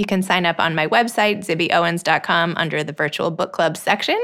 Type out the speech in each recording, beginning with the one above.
You can sign up on my website, zibbyowens.com, under the virtual book club section,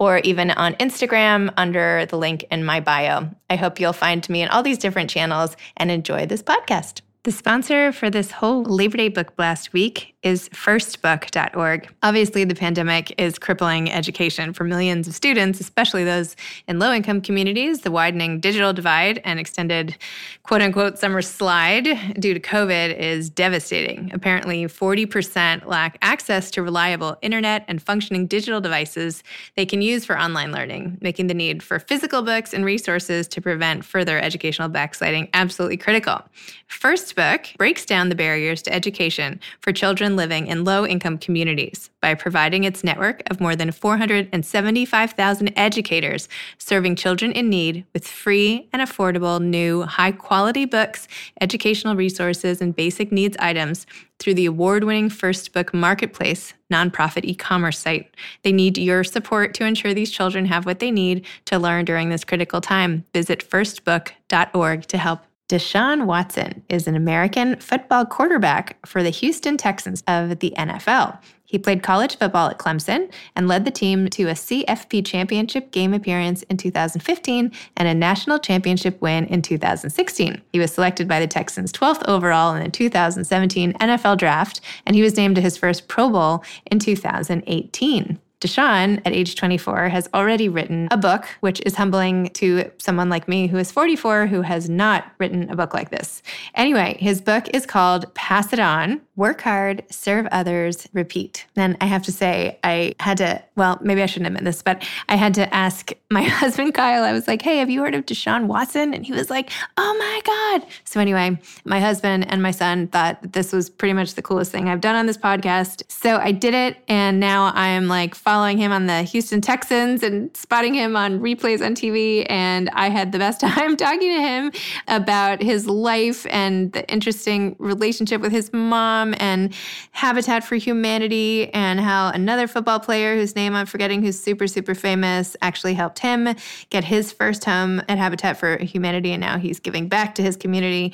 or even on Instagram under the link in my bio. I hope you'll find me in all these different channels and enjoy this podcast. The sponsor for this whole Labor Day Book Blast week is firstbook.org. Obviously, the pandemic is crippling education for millions of students, especially those in low income communities. The widening digital divide and extended quote unquote summer slide due to COVID is devastating. Apparently, 40% lack access to reliable internet and functioning digital devices they can use for online learning, making the need for physical books and resources to prevent further educational backsliding absolutely critical. First Book breaks down the barriers to education for children living in low income communities by providing its network of more than 475,000 educators serving children in need with free and affordable new high quality books, educational resources, and basic needs items through the award winning First Book Marketplace nonprofit e commerce site. They need your support to ensure these children have what they need to learn during this critical time. Visit firstbook.org to help. Deshaun Watson is an American football quarterback for the Houston Texans of the NFL. He played college football at Clemson and led the team to a CFP championship game appearance in 2015 and a national championship win in 2016. He was selected by the Texans 12th overall in the 2017 NFL draft, and he was named to his first Pro Bowl in 2018. Deshaun, at age 24, has already written a book, which is humbling to someone like me who is 44 who has not written a book like this. Anyway, his book is called Pass It On Work Hard, Serve Others, Repeat. And I have to say, I had to, well, maybe I shouldn't admit this, but I had to ask my husband, Kyle, I was like, hey, have you heard of Deshaun Watson? And he was like, oh my God. So anyway, my husband and my son thought that this was pretty much the coolest thing I've done on this podcast. So I did it. And now I am like, following him on the Houston Texans and spotting him on replays on TV. And I had the best time talking to him about his life and the interesting relationship with his mom and Habitat for Humanity and how another football player whose name I'm forgetting, who's super, super famous, actually helped him get his first home at Habitat for Humanity. And now he's giving back to his community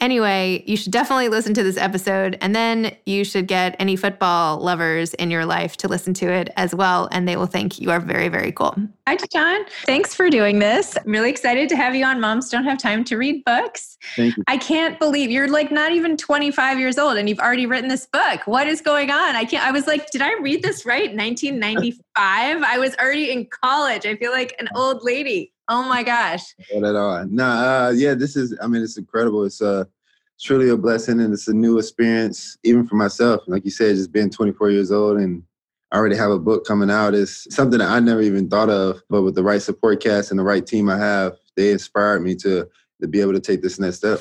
Anyway, you should definitely listen to this episode, and then you should get any football lovers in your life to listen to it as well, and they will think you are very, very cool. Hi, John. Thanks for doing this. I'm really excited to have you on Moms Don't Have Time to Read Books. Thank you. I can't believe you're like not even 25 years old and you've already written this book. What is going on? I can't, I was like, did I read this right? 1995? I was already in college. I feel like an old lady. Oh my gosh. Not at all. Nah, uh, yeah, this is, I mean, it's incredible. It's uh, truly a blessing and it's a new experience, even for myself. Like you said, just being 24 years old and I already have a book coming out is something that I never even thought of. But with the right support cast and the right team I have, they inspired me to, to be able to take this next step.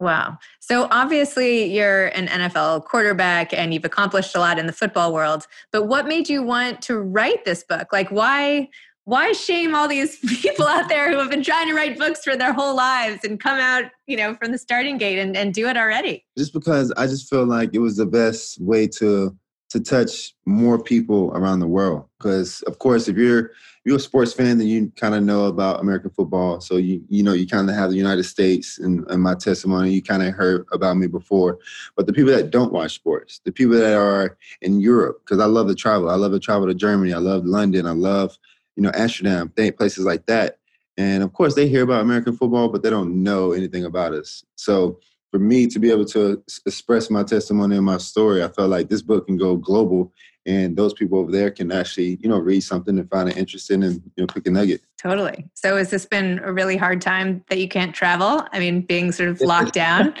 Wow. So obviously you're an NFL quarterback and you've accomplished a lot in the football world, but what made you want to write this book? Like why why shame all these people out there who have been trying to write books for their whole lives and come out, you know, from the starting gate and, and do it already? Just because I just feel like it was the best way to to touch more people around the world. Because of course, if you're if you're a sports fan, then you kind of know about American football. So you you know you kind of have the United States and, and my testimony. You kind of heard about me before, but the people that don't watch sports, the people that are in Europe, because I love to travel. I love to travel to Germany. I love London. I love you know, Amsterdam, places like that. And of course, they hear about American football, but they don't know anything about us. So for me to be able to express my testimony and my story, I felt like this book can go global and those people over there can actually, you know, read something and find it interesting and, you know, pick a nugget. Totally. So has this been a really hard time that you can't travel? I mean, being sort of locked down?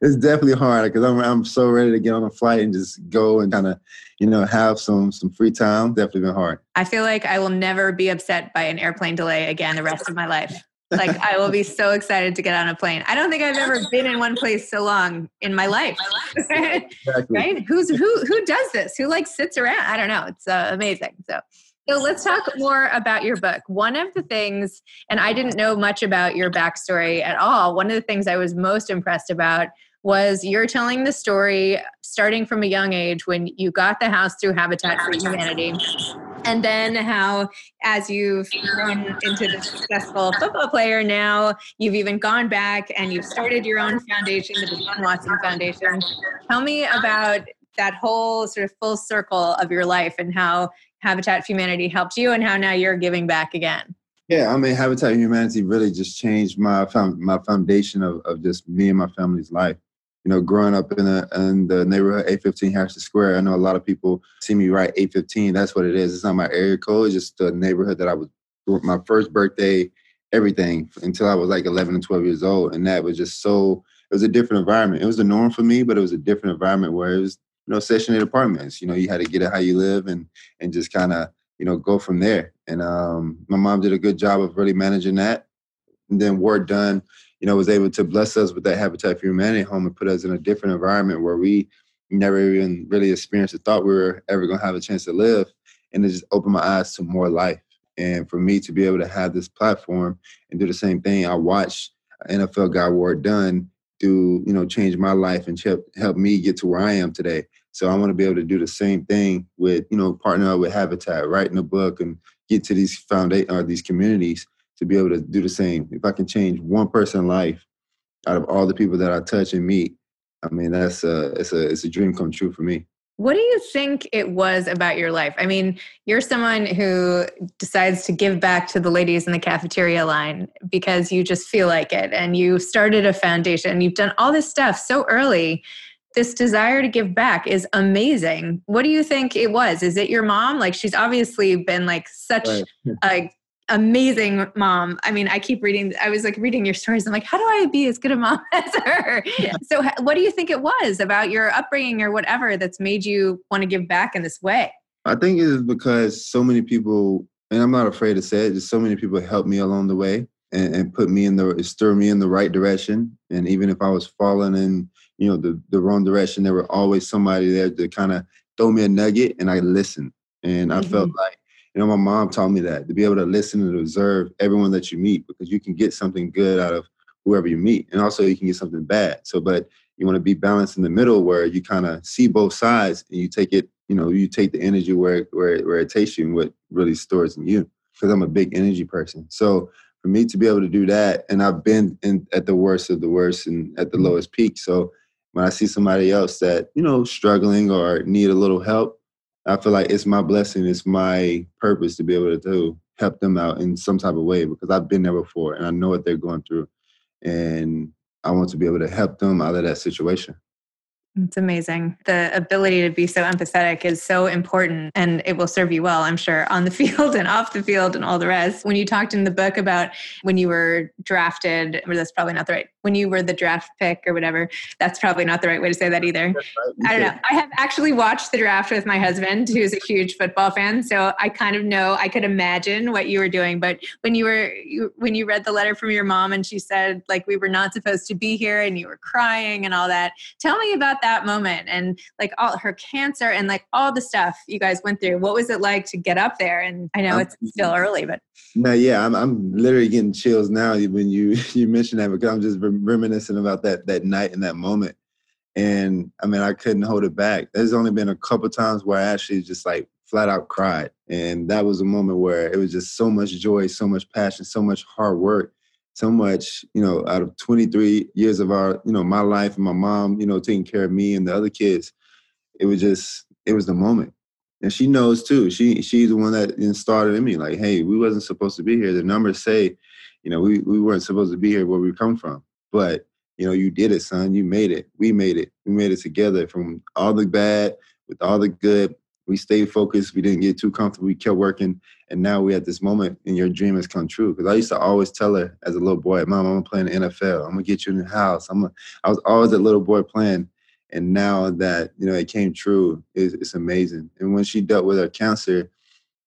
It's definitely hard because I'm, I'm so ready to get on a flight and just go and kind of, you know, have some some free time. Definitely been hard. I feel like I will never be upset by an airplane delay again the rest of my life. Like I will be so excited to get on a plane. I don't think I've ever been in one place so long in my life. exactly. right? Who's who who does this? Who like sits around? I don't know. It's uh, amazing. So so let's talk more about your book. One of the things, and I didn't know much about your backstory at all. One of the things I was most impressed about was you're telling the story starting from a young age when you got the house through Habitat for Humanity, and then how as you've grown into the successful football player now, you've even gone back and you've started your own foundation, the John Watson Foundation. Tell me about that whole sort of full circle of your life and how Habitat for Humanity helped you and how now you're giving back again. Yeah, I mean, Habitat for Humanity really just changed my my foundation of, of just me and my family's life you know, growing up in the in the neighborhood 815 Harrison Square, I know a lot of people see me write 815. That's what it is. It's not my area code. It's just the neighborhood that I was. My first birthday, everything until I was like 11 and 12 years old, and that was just so. It was a different environment. It was the norm for me, but it was a different environment where it was, you know, Section 8 apartments. You know, you had to get it how you live and and just kind of you know go from there. And um, my mom did a good job of really managing that. And then Warrick Dunn you know, was able to bless us with that Habitat for Humanity home and put us in a different environment where we never even really experienced or thought we were ever going to have a chance to live. And it just opened my eyes to more life. And for me to be able to have this platform and do the same thing, I watched NFL guy Warrick Dunn do, you know, change my life and help, help me get to where I am today. So I want to be able to do the same thing with, you know, partner up with Habitat, writing a book and get to these foundation or uh, these communities to be able to do the same. If I can change one person's life out of all the people that I touch and meet, I mean that's a it's a it's a dream come true for me. What do you think it was about your life? I mean, you're someone who decides to give back to the ladies in the cafeteria line because you just feel like it and you started a foundation, you've done all this stuff so early. This desire to give back is amazing. What do you think it was? Is it your mom? Like she's obviously been like such right. a amazing mom. I mean, I keep reading, I was like reading your stories. I'm like, how do I be as good a mom as her? Yeah. So, what do you think it was about your upbringing or whatever that's made you want to give back in this way? I think it is because so many people, and I'm not afraid to say it, just so many people helped me along the way and, and put me in the, stir me in the right direction. And even if I was falling in, you know, the, the wrong direction, there were always somebody there to kind of throw me a nugget and I listened. And I mm-hmm. felt like you know, my mom taught me that to be able to listen and observe everyone that you meet because you can get something good out of whoever you meet, and also you can get something bad. So, but you want to be balanced in the middle where you kind of see both sides and you take it. You know, you take the energy where where where it takes you and what really stores in you. Because I'm a big energy person, so for me to be able to do that, and I've been in, at the worst of the worst and at the lowest peak. So when I see somebody else that you know struggling or need a little help, I feel like it's my blessing, it's my purpose to be able to do, help them out in some type of way because I've been there before and I know what they're going through, and I want to be able to help them out of that situation. It's amazing. The ability to be so empathetic is so important and it will serve you well, I'm sure, on the field and off the field and all the rest. When you talked in the book about when you were drafted, or that's probably not the right, when you were the draft pick or whatever, that's probably not the right way to say that either. Right. I don't know. I have actually watched the draft with my husband, who's a huge football fan. So I kind of know, I could imagine what you were doing. But when you were, you, when you read the letter from your mom and she said, like, we were not supposed to be here and you were crying and all that, tell me about that that moment and like all her cancer and like all the stuff you guys went through. What was it like to get up there? And I know it's still early, but no, yeah, I'm I'm literally getting chills now when you you mention that because I'm just reminiscing about that that night and that moment. And I mean, I couldn't hold it back. There's only been a couple times where I actually just like flat out cried. And that was a moment where it was just so much joy, so much passion, so much hard work so much, you know, out of 23 years of our, you know, my life and my mom, you know, taking care of me and the other kids, it was just, it was the moment. And she knows too. She she's the one that started in me. Like, hey, we wasn't supposed to be here. The numbers say, you know, we, we weren't supposed to be here where we come from. But, you know, you did it, son. You made it. We made it. We made it together from all the bad with all the good we stayed focused. We didn't get too comfortable. We kept working, and now we're at this moment, and your dream has come true. Because I used to always tell her as a little boy, "Mom, I'm gonna play in the NFL. I'm gonna get you in the house." I'm. A, I was always a little boy playing, and now that you know it came true, it's, it's amazing. And when she dealt with her cancer,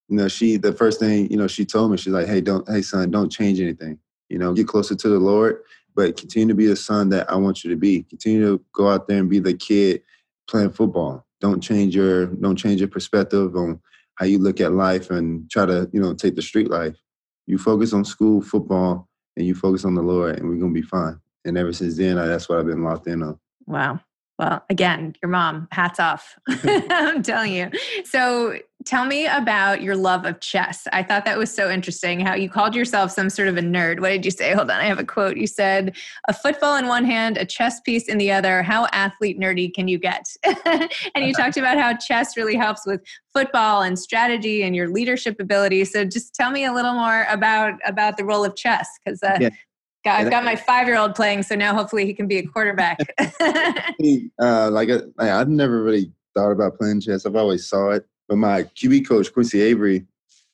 you know, she the first thing you know she told me, she's like, "Hey, don't, hey son, don't change anything. You know, get closer to the Lord, but continue to be the son that I want you to be. Continue to go out there and be the kid playing football." Don't change your don't change your perspective on how you look at life and try to you know take the street life. You focus on school football and you focus on the lord and we're gonna be fine. And ever since then that's what i've been locked in on. Wow well, again, your mom, hats off. I'm telling you. So, tell me about your love of chess. I thought that was so interesting how you called yourself some sort of a nerd. What did you say? Hold on, I have a quote. You said, a football in one hand, a chess piece in the other. How athlete nerdy can you get? and you talked about how chess really helps with football and strategy and your leadership ability. So, just tell me a little more about about the role of chess because uh, yeah. I've got my five year old playing, so now hopefully he can be a quarterback. uh, like, a, like I've never really thought about playing chess. I've always saw it, but my QB coach Quincy Avery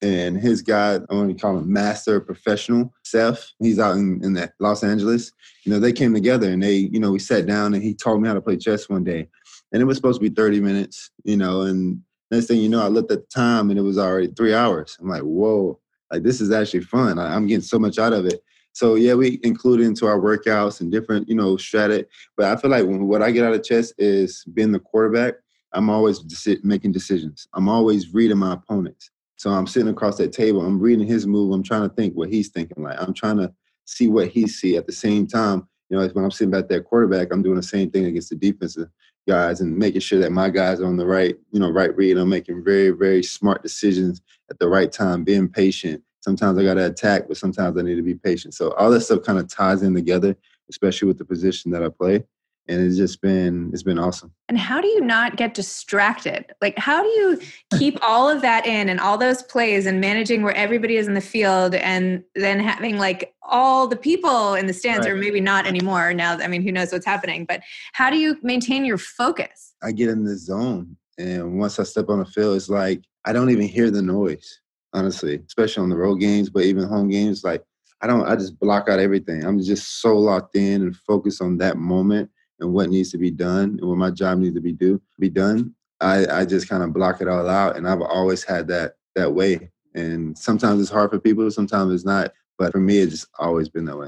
and his guy, I want to call him Master Professional Seth. He's out in, in Los Angeles. You know, they came together and they, you know, we sat down and he taught me how to play chess one day, and it was supposed to be thirty minutes. You know, and next thing you know, I looked at the time and it was already three hours. I'm like, whoa, like this is actually fun. I, I'm getting so much out of it. So yeah, we include it into our workouts and different, you know, strategy. But I feel like when, what I get out of chess is being the quarterback. I'm always deci- making decisions. I'm always reading my opponents. So I'm sitting across that table. I'm reading his move. I'm trying to think what he's thinking. Like I'm trying to see what he see at the same time. You know, when I'm sitting back that quarterback, I'm doing the same thing against the defensive guys and making sure that my guys are on the right, you know, right read. I'm making very, very smart decisions at the right time, being patient, Sometimes I got to attack, but sometimes I need to be patient. So all that stuff kind of ties in together, especially with the position that I play. And it's just been it's been awesome. And how do you not get distracted? Like how do you keep all of that in and all those plays and managing where everybody is in the field and then having like all the people in the stands right. or maybe not anymore now I mean who knows what's happening, but how do you maintain your focus? I get in the zone and once I step on the field it's like I don't even hear the noise honestly, especially on the road games, but even home games. Like I don't, I just block out everything. I'm just so locked in and focused on that moment and what needs to be done and what my job needs to be do be done. I, I just kind of block it all out, and I've always had that that way. And sometimes it's hard for people, sometimes it's not. But for me, it's just always been that way.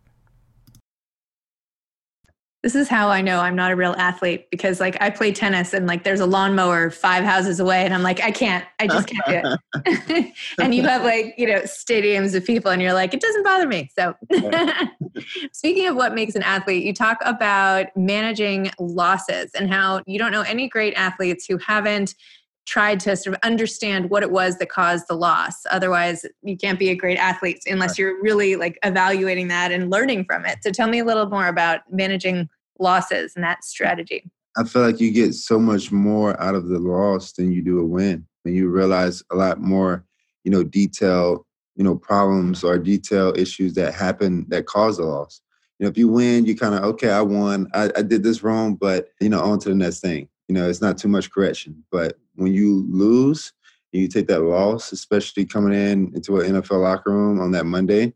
This is how I know I'm not a real athlete because like I play tennis and like there's a lawnmower five houses away and I'm like, I can't, I just can't do it. and you have like, you know, stadiums of people and you're like, it doesn't bother me. So speaking of what makes an athlete, you talk about managing losses and how you don't know any great athletes who haven't tried to sort of understand what it was that caused the loss. Otherwise, you can't be a great athlete unless you're really like evaluating that and learning from it. So tell me a little more about managing losses and that strategy. I feel like you get so much more out of the loss than you do a win. And you realize a lot more, you know, detail, you know, problems or detail issues that happen that cause the loss. You know, if you win, you kind of okay, I won, I, I did this wrong, but you know, on to the next thing. You know, it's not too much correction. But when you lose, and you take that loss, especially coming in into an NFL locker room on that Monday,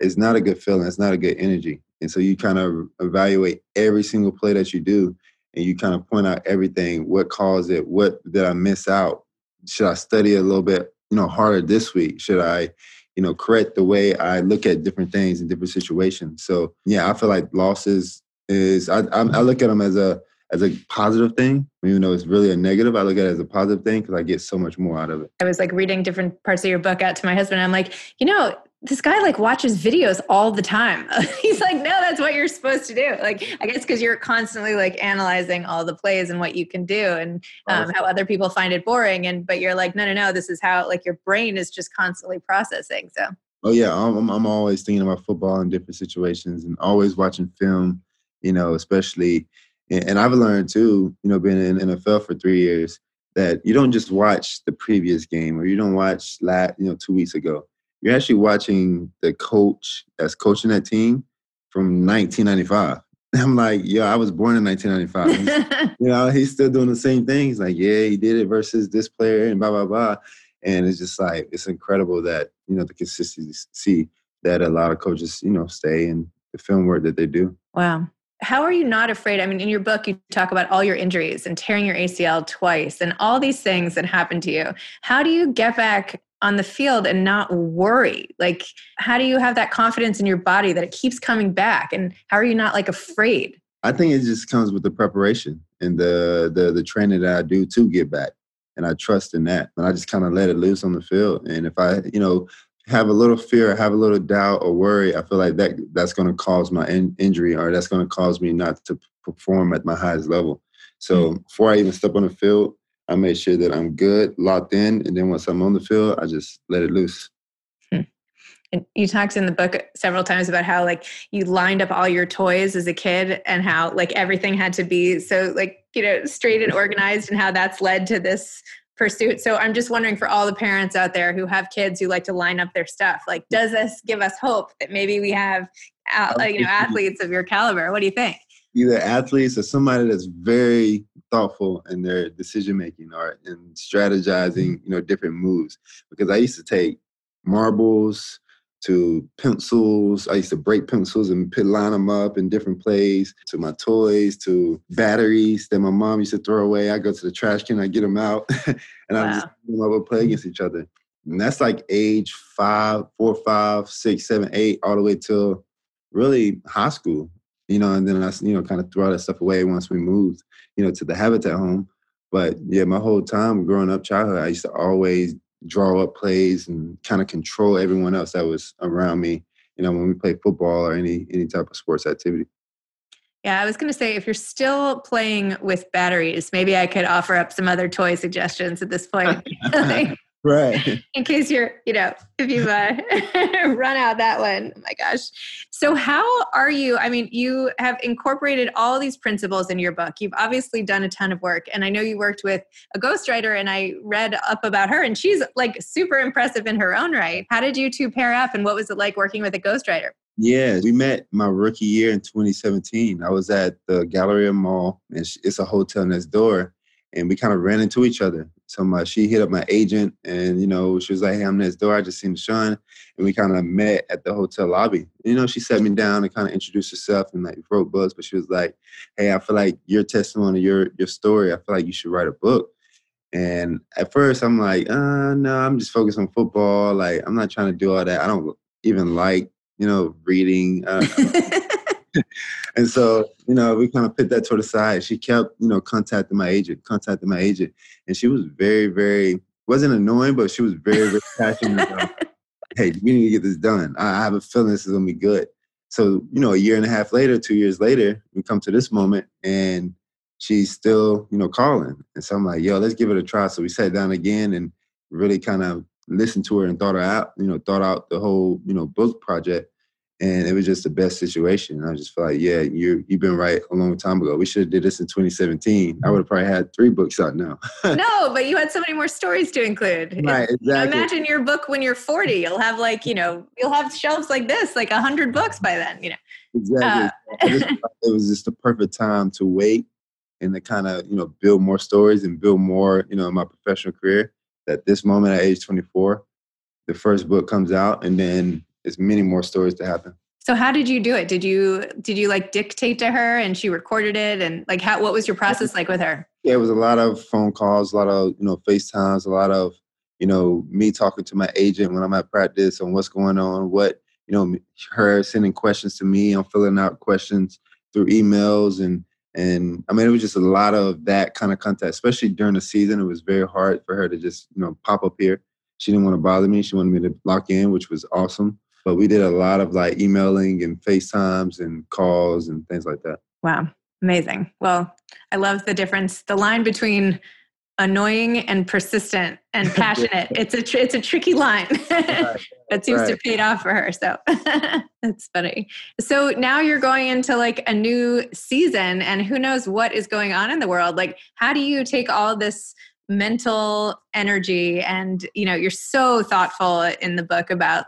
it's not a good feeling. It's not a good energy. And so you kind of evaluate every single play that you do and you kind of point out everything. What caused it? What did I miss out? Should I study a little bit, you know, harder this week? Should I, you know, correct the way I look at different things in different situations? So yeah, I feel like losses is I, I look at them as a as a positive thing, even though it's really a negative. I look at it as a positive thing because I get so much more out of it. I was like reading different parts of your book out to my husband. I'm like, you know, this guy like watches videos all the time. He's like, no, that's what you're supposed to do. Like, I guess because you're constantly like analyzing all the plays and what you can do and um, how other people find it boring. And but you're like, no, no, no, this is how like your brain is just constantly processing. So. Oh yeah, I'm I'm always thinking about football in different situations and always watching film. You know, especially, and I've learned too. You know, being in NFL for three years, that you don't just watch the previous game or you don't watch last, you know, two weeks ago you're actually watching the coach that's coaching that team from 1995. I'm like, yo, I was born in 1995. you know, he's still doing the same thing. He's like, yeah, he did it versus this player and blah, blah, blah. And it's just like, it's incredible that, you know, the consistency that a lot of coaches, you know, stay in the film work that they do. Wow. How are you not afraid? I mean, in your book, you talk about all your injuries and tearing your ACL twice and all these things that happened to you. How do you get back on the field and not worry? Like, how do you have that confidence in your body that it keeps coming back? And how are you not like afraid? I think it just comes with the preparation and the the the training that I do to get back. And I trust in that. And I just kind of let it loose on the field. And if I, you know, have a little fear, have a little doubt or worry, I feel like that that's going to cause my in- injury or that's going to cause me not to perform at my highest level. So mm-hmm. before I even step on the field, I make sure that I'm good, locked in, and then once I'm on the field, I just let it loose. Hmm. And you talked in the book several times about how like you lined up all your toys as a kid and how like everything had to be so like, you know, straight and organized and how that's led to this pursuit. So I'm just wondering for all the parents out there who have kids who like to line up their stuff, like does this give us hope that maybe we have uh, you know athletes of your caliber? What do you think? Either athletes or somebody that's very thoughtful in their decision making or in strategizing, you know, different moves. Because I used to take marbles to pencils. I used to break pencils and line them up in different plays. To my toys, to batteries that my mom used to throw away. I go to the trash can, I get them out, and wow. I just up and play against each other. And that's like age five, four, five, six, seven, eight, all the way till really high school. You know, and then I, you know, kind of threw all that stuff away once we moved, you know, to the Habitat home. But yeah, my whole time growing up, childhood, I used to always draw up plays and kind of control everyone else that was around me. You know, when we play football or any any type of sports activity. Yeah, I was going to say if you're still playing with batteries, maybe I could offer up some other toy suggestions at this point. right. In case you're you know if you've uh, run out that one. Oh my gosh. So how are you i mean you have incorporated all these principles in your book. You've obviously done a ton of work and i know you worked with a ghostwriter and i read up about her and she's like super impressive in her own right. How did you two pair up and what was it like working with a ghostwriter? Yeah, we met my rookie year in 2017. I was at the Galleria Mall, and it's a hotel next door, and we kind of ran into each other. So my, she hit up my agent, and you know, she was like, "Hey, I'm next door. I just seen Sean," and we kind of met at the hotel lobby. You know, she sat me down and kind of introduced herself and like wrote books. But she was like, "Hey, I feel like your testimony, your your story. I feel like you should write a book." And at first, I'm like, uh, "No, I'm just focused on football. Like, I'm not trying to do all that. I don't even like, you know, reading." Uh, and so, you know, we kind of put that to the side. She kept, you know, contacting my agent, contacting my agent. And she was very, very, wasn't annoying, but she was very, very passionate about, hey, we need to get this done. I have a feeling this is going to be good. So, you know, a year and a half later, two years later, we come to this moment and she's still, you know, calling. And so I'm like, yo, let's give it a try. So we sat down again and really kind of listened to her and thought her out, you know, thought out the whole, you know, book project and it was just the best situation. I just felt like, yeah, you you've been right a long time ago. We should have did this in 2017. I would have probably had three books out now. no, but you had so many more stories to include. Right, exactly. Imagine your book when you're 40. You'll have like you know you'll have shelves like this, like a hundred books by then. You know. Exactly. Uh, it was just the perfect time to wait and to kind of you know build more stories and build more you know in my professional career. At this moment at age 24, the first book comes out, and then there's many more stories to happen. So how did you do it? Did you did you like dictate to her and she recorded it and like how what was your process like with her? Yeah, it was a lot of phone calls, a lot of, you know, FaceTimes, a lot of, you know, me talking to my agent when I'm at practice on what's going on, what, you know, her sending questions to me, I'm filling out questions through emails and and I mean it was just a lot of that kind of contact, especially during the season. It was very hard for her to just, you know, pop up here. She didn't want to bother me. She wanted me to lock in, which was awesome. But we did a lot of like emailing and FaceTimes and calls and things like that. Wow. Amazing. Well, I love the difference, the line between annoying and persistent and passionate. it's a tr- it's a tricky line. that seems right. to pay off for her. So that's funny. So now you're going into like a new season, and who knows what is going on in the world. Like, how do you take all this mental energy and you know you're so thoughtful in the book about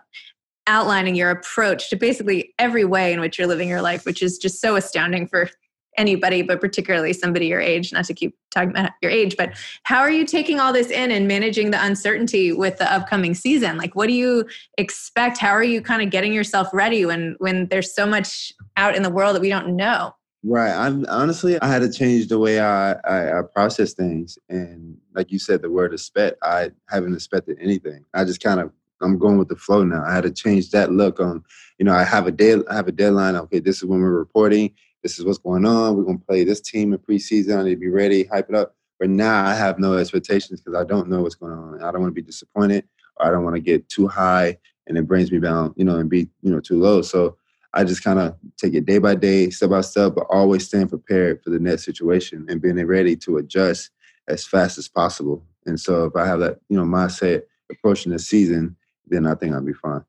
outlining your approach to basically every way in which you're living your life, which is just so astounding for anybody, but particularly somebody your age, not to keep talking about your age, but how are you taking all this in and managing the uncertainty with the upcoming season? Like what do you expect? How are you kind of getting yourself ready when when there's so much out in the world that we don't know? Right. I'm honestly I had to change the way I, I, I process things. And like you said, the word expect, I haven't expected anything. I just kind of I'm going with the flow now. I had to change that look on, you know, I have a day, I have a deadline. Okay, this is when we're reporting. This is what's going on. We're gonna play this team in preseason. I need to be ready, hype it up. But now I have no expectations because I don't know what's going on. I don't want to be disappointed, or I don't want to get too high and it brings me down, you know, and be, you know, too low. So I just kind of take it day by day, step by step, but always staying prepared for the next situation and being ready to adjust as fast as possible. And so if I have that, you know, mindset approaching the season, then I think I'll be fine.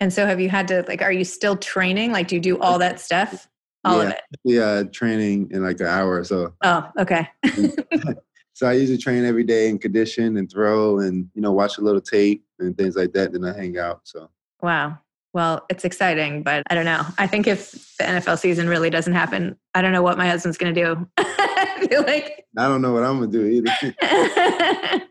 And so have you had to like are you still training? Like do you do all that stuff? All yeah, of it. Yeah, training in like an hour or so. Oh, okay. so I usually train every day and condition and throw and you know watch a little tape and things like that. Then I hang out. So wow. Well, it's exciting, but I don't know. I think if the NFL season really doesn't happen, I don't know what my husband's going to do. Like I don't know what I'm gonna do either.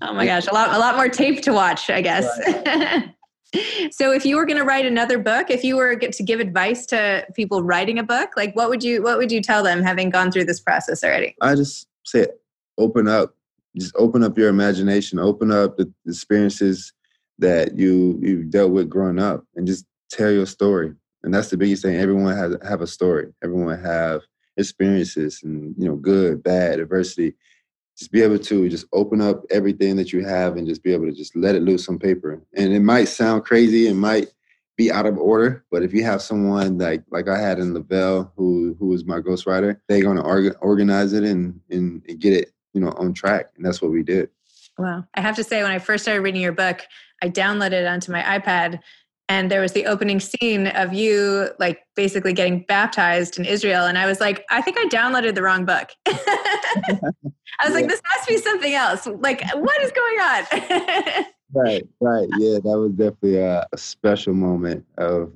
oh my gosh, a lot, a lot more tape to watch, I guess. Right. so, if you were going to write another book, if you were to give advice to people writing a book, like what would you, what would you tell them, having gone through this process already? I just say, open up, just open up your imagination, open up the experiences that you you dealt with growing up, and just tell your story. And that's the biggest thing. Everyone has have a story. Everyone have experiences and you know good bad adversity just be able to just open up everything that you have and just be able to just let it loose on paper. And it might sound crazy it might be out of order but if you have someone like like i had in Lavaille who who was my ghostwriter they're going to orga- organize it and, and and get it you know on track and that's what we did. Wow. I have to say when i first started reading your book i downloaded it onto my ipad and there was the opening scene of you like basically getting baptized in Israel and I was like I think I downloaded the wrong book. I was yeah. like this must be something else. Like what is going on? right, right. Yeah, that was definitely a, a, special moment of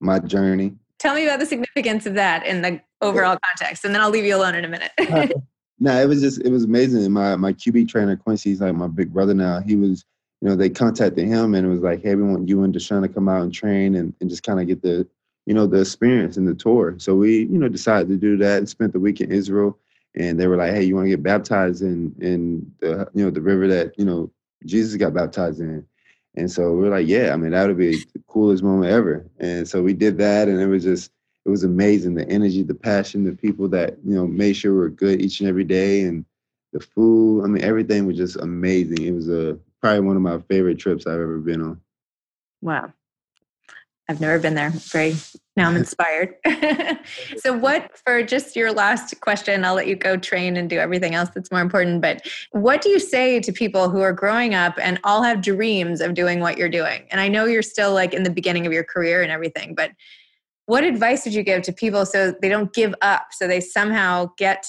my journey. Tell me about the significance of that in the overall yeah. context and then I'll leave you alone in a minute. no, it was just it was amazing. My my QB trainer Quincy, Quincy's like my big brother now. He was you know, they contacted him and it was like, hey, we want you and Deshaun to come out and train and, and just kind of get the, you know, the experience and the tour. So we, you know, decided to do that and spent the week in Israel. And they were like, hey, you want to get baptized in in the, you know, the river that, you know, Jesus got baptized in. And so we are like, yeah, I mean, that would be the coolest moment ever. And so we did that and it was just, it was amazing. The energy, the passion, the people that, you know, made sure we are good each and every day and the food. I mean, everything was just amazing. It was a probably one of my favorite trips I've ever been on. Wow. I've never been there. Very now I'm inspired. so what for just your last question, I'll let you go train and do everything else that's more important, but what do you say to people who are growing up and all have dreams of doing what you're doing? And I know you're still like in the beginning of your career and everything, but what advice would you give to people so they don't give up so they somehow get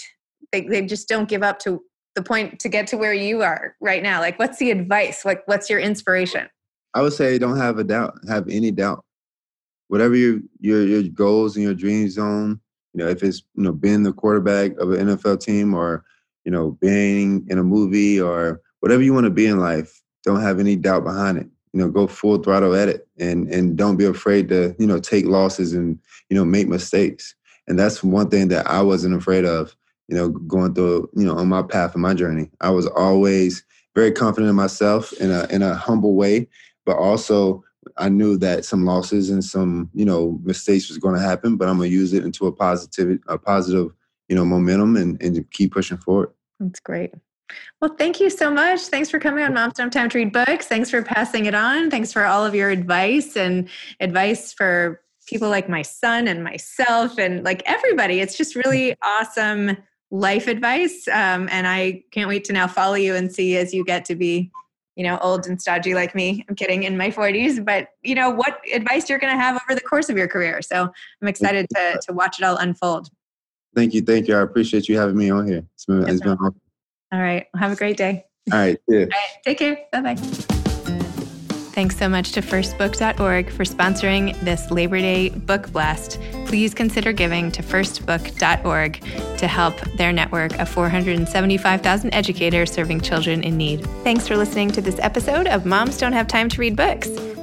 they, they just don't give up to the point to get to where you are right now? Like, what's the advice? Like, what's your inspiration? I would say don't have a doubt, have any doubt. Whatever your your your goals and your dreams zone, you know, if it's you know being the quarterback of an NFL team or you know being in a movie or whatever you want to be in life, don't have any doubt behind it. You know, go full throttle at it, and and don't be afraid to you know take losses and you know make mistakes. And that's one thing that I wasn't afraid of you know, going through, you know, on my path and my journey. I was always very confident in myself in a in a humble way, but also I knew that some losses and some, you know, mistakes was going to happen, but I'm going to use it into a positive a positive, you know, momentum and and keep pushing forward. That's great. Well, thank you so much. Thanks for coming on Moms Don't Time to Read Books. Thanks for passing it on. Thanks for all of your advice and advice for people like my son and myself and like everybody. It's just really awesome life advice. Um, and I can't wait to now follow you and see as you get to be, you know, old and stodgy like me. I'm kidding, in my 40s, but you know what advice you're going to have over the course of your career. So I'm excited to to watch it all unfold. Thank you, thank you. I appreciate you having me on here. It's been, it's been awesome. All right. Well, have a great day. All right. Yeah. All right. Take care. Bye bye. Thanks so much to firstbook.org for sponsoring this Labor Day book blast. Please consider giving to firstbook.org to help their network of 475,000 educators serving children in need. Thanks for listening to this episode of Moms Don't Have Time to Read Books.